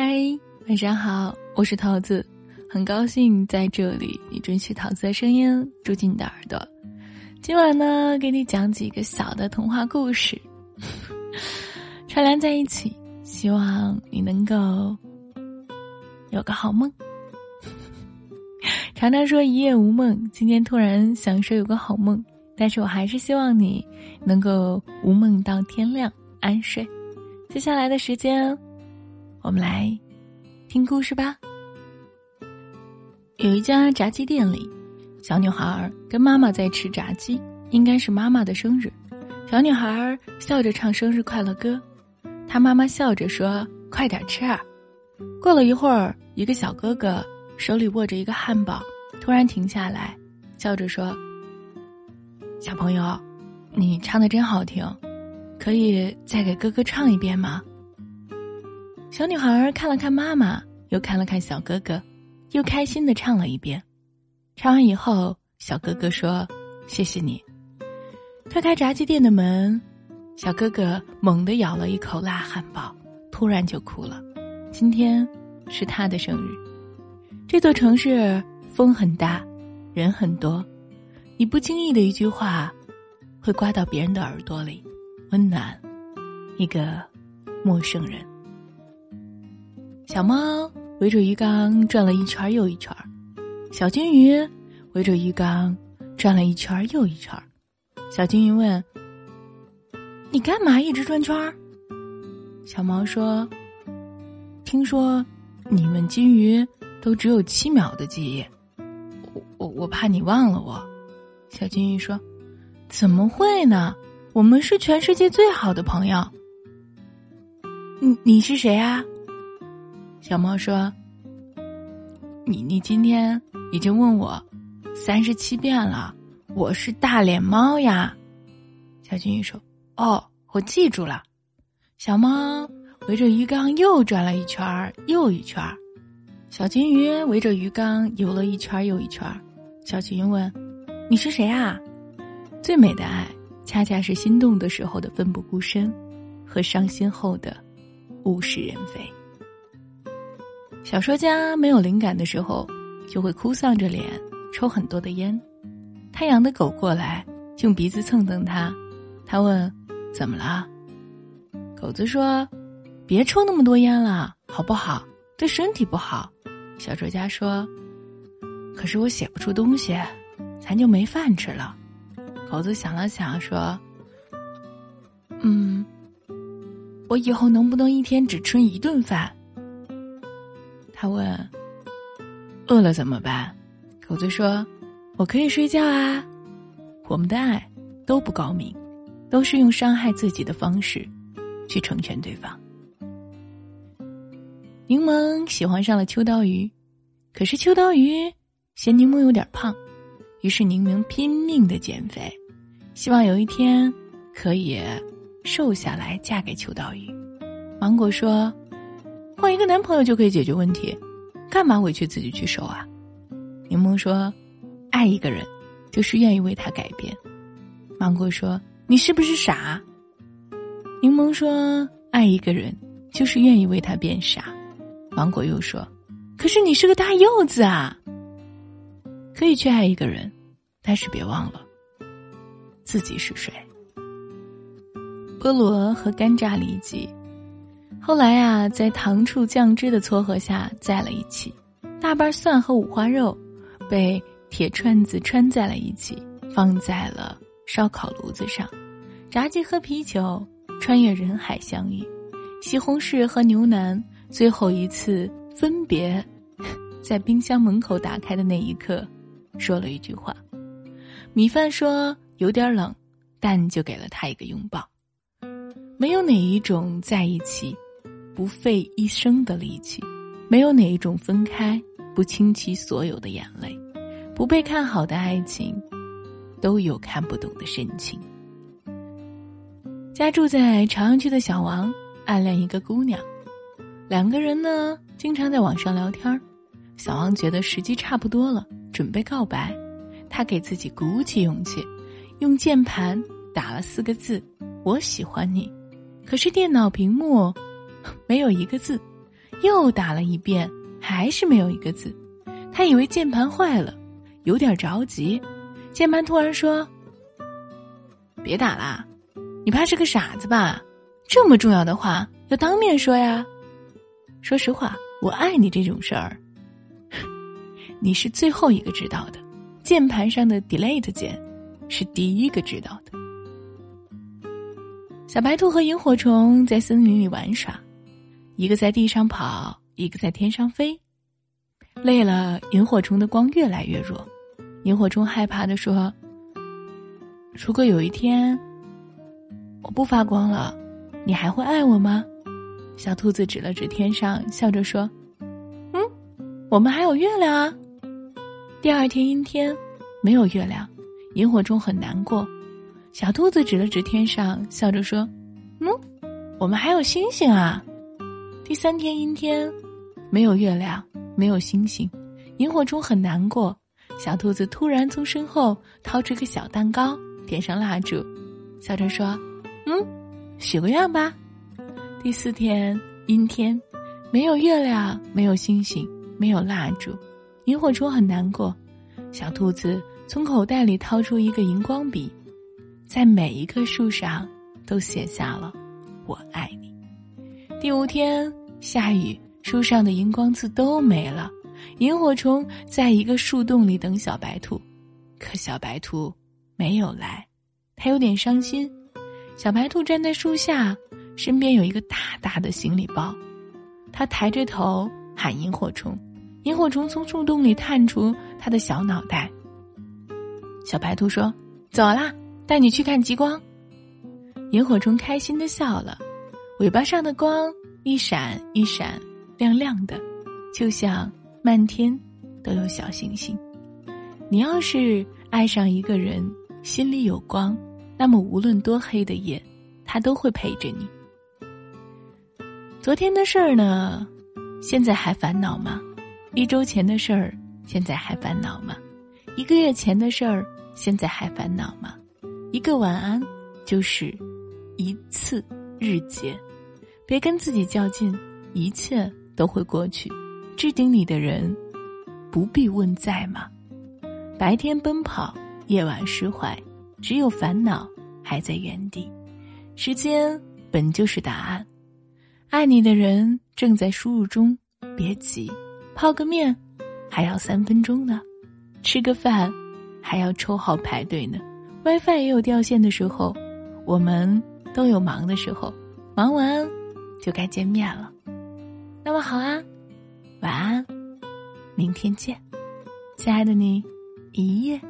嗨，晚上好，我是桃子，很高兴在这里你准许桃子的声音住进你的耳朵。今晚呢，给你讲几个小的童话故事，串联在一起，希望你能够有个好梦。常常说一夜无梦，今天突然想说有个好梦，但是我还是希望你能够无梦到天亮，安睡。接下来的时间。我们来听故事吧。有一家炸鸡店里，小女孩跟妈妈在吃炸鸡，应该是妈妈的生日。小女孩笑着唱生日快乐歌，她妈妈笑着说：“快点吃啊。”过了一会儿，一个小哥哥手里握着一个汉堡，突然停下来，笑着说：“小朋友，你唱的真好听，可以再给哥哥唱一遍吗？”小女孩看了看妈妈，又看了看小哥哥，又开心的唱了一遍。唱完以后，小哥哥说：“谢谢你。”推开炸鸡店的门，小哥哥猛地咬了一口辣汉堡，突然就哭了。今天是他的生日。这座城市风很大，人很多，你不经意的一句话，会刮到别人的耳朵里，温暖一个陌生人。小猫围着鱼缸转了一圈又一圈，小金鱼围着鱼缸转了一圈又一圈。小金鱼问：“你干嘛一直转圈？”小猫说：“听说你们金鱼都只有七秒的记忆，我我我怕你忘了我。”小金鱼说：“怎么会呢？我们是全世界最好的朋友。”你你是谁啊？小猫说：“你你今天已经问我三十七遍了，我是大脸猫呀。”小金鱼说：“哦，我记住了。”小猫围着鱼缸又转了一圈又一圈，小金鱼围着鱼缸游了一圈又一圈。小金鱼问：“你是谁啊？”最美的爱，恰恰是心动的时候的奋不顾身，和伤心后的物是人非。小说家没有灵感的时候，就会哭丧着脸抽很多的烟。太阳的狗过来，用鼻子蹭蹭他。他问：“怎么了？”狗子说：“别抽那么多烟了，好不好？对身体不好。”小说家说：“可是我写不出东西，咱就没饭吃了。”狗子想了想说：“嗯，我以后能不能一天只吃一顿饭？”他问：“饿了怎么办？”狗子说：“我可以睡觉啊。”我们的爱都不高明，都是用伤害自己的方式去成全对方。柠檬喜欢上了秋刀鱼，可是秋刀鱼嫌柠檬有点胖，于是柠檬拼命的减肥，希望有一天可以瘦下来嫁给秋刀鱼。芒果说。换一个男朋友就可以解决问题，干嘛委屈自己去受啊？柠檬说：“爱一个人，就是愿意为他改变。”芒果说：“你是不是傻？”柠檬说：“爱一个人，就是愿意为他变傻。”芒果又说：“可是你是个大柚子啊！”可以去爱一个人，但是别忘了自己是谁。菠萝和干榨里脊。后来啊，在糖醋酱汁的撮合下在了一起，大瓣蒜和五花肉被铁串子穿在了一起，放在了烧烤炉子上。炸鸡和啤酒穿越人海相遇，西红柿和牛腩最后一次分别，在冰箱门口打开的那一刻，说了一句话。米饭说有点冷，但就给了他一个拥抱。没有哪一种在一起。不费一生的力气，没有哪一种分开不倾其所有的眼泪，不被看好的爱情，都有看不懂的深情。家住在朝阳区的小王暗恋一个姑娘，两个人呢经常在网上聊天儿小王觉得时机差不多了，准备告白，他给自己鼓起勇气，用键盘打了四个字：“我喜欢你。”可是电脑屏幕。没有一个字，又打了一遍，还是没有一个字。他以为键盘坏了，有点着急。键盘突然说：“别打啦，你怕是个傻子吧？这么重要的话要当面说呀。说实话，我爱你这种事儿，你是最后一个知道的。键盘上的 Delete 键是第一个知道的。”小白兔和萤火虫在森林里玩耍，一个在地上跑，一个在天上飞。累了，萤火虫的光越来越弱。萤火虫害怕的说：“如果有一天我不发光了，你还会爱我吗？”小兔子指了指天上，笑着说：“嗯，我们还有月亮啊。”第二天阴天，没有月亮，萤火虫很难过。小兔子指了指天上，笑着说：“嗯，我们还有星星啊。”第三天阴天，没有月亮，没有星星，萤火虫很难过。小兔子突然从身后掏出个小蛋糕，点上蜡烛，笑着说：“嗯，许个愿吧。”第四天阴天，没有月亮，没有星星，没有蜡烛，萤火虫很难过。小兔子从口袋里掏出一个荧光笔。在每一棵树上都写下了“我爱你”。第五天下雨，树上的荧光刺都没了。萤火虫在一个树洞里等小白兔，可小白兔没有来，他有点伤心。小白兔站在树下，身边有一个大大的行李包，他抬着头喊萤火虫。萤火虫从树洞里探出他的小脑袋。小白兔说：“走啦。”带你去看极光，萤火虫开心的笑了，尾巴上的光一闪一闪，亮亮的，就像漫天都有小星星。你要是爱上一个人，心里有光，那么无论多黑的夜，他都会陪着你。昨天的事儿呢，现在还烦恼吗？一周前的事儿，现在还烦恼吗？一个月前的事儿，现在还烦恼吗？一个晚安，就是一次日结。别跟自己较劲，一切都会过去。置顶你的人，不必问在吗？白天奔跑，夜晚释怀，只有烦恼还在原地。时间本就是答案。爱你的人正在输入中，别急。泡个面，还要三分钟呢。吃个饭，还要抽号排队呢。WiFi 也有掉线的时候，我们都有忙的时候，忙完就该见面了。那么好啊，晚安，明天见，亲爱的你，一夜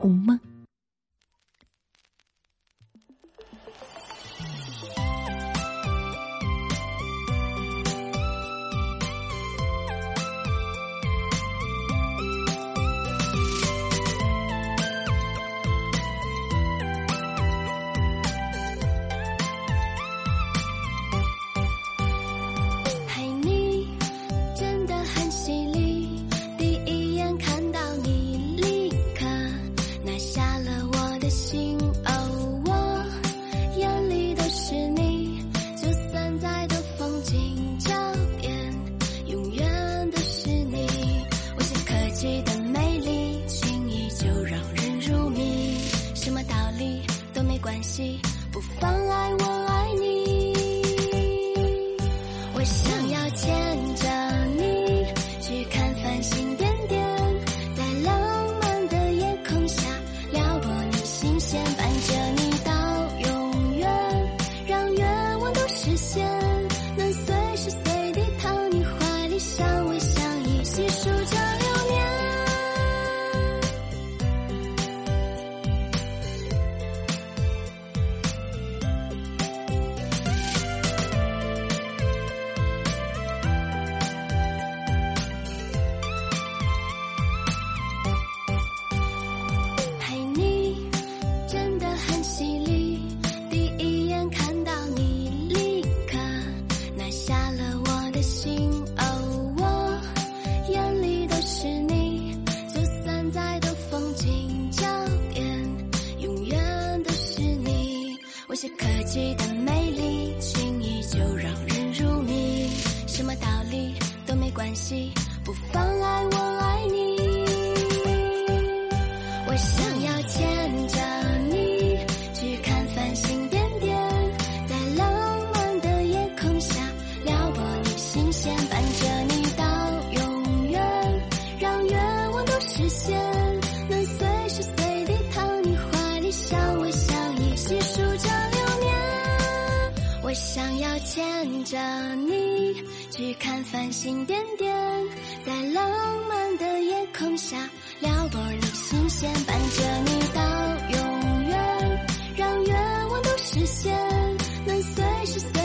无梦。想要牵着你去看繁星点点，在浪漫的夜空下撩拨你心弦，伴着你到永远，让愿望都实现，能随时随地躺你怀里，相偎相依，细数着流年。我想要牵着你去看繁星点点，在浪漫的夜空下撩拨你心弦伴着你到永远让愿望都实现能随时随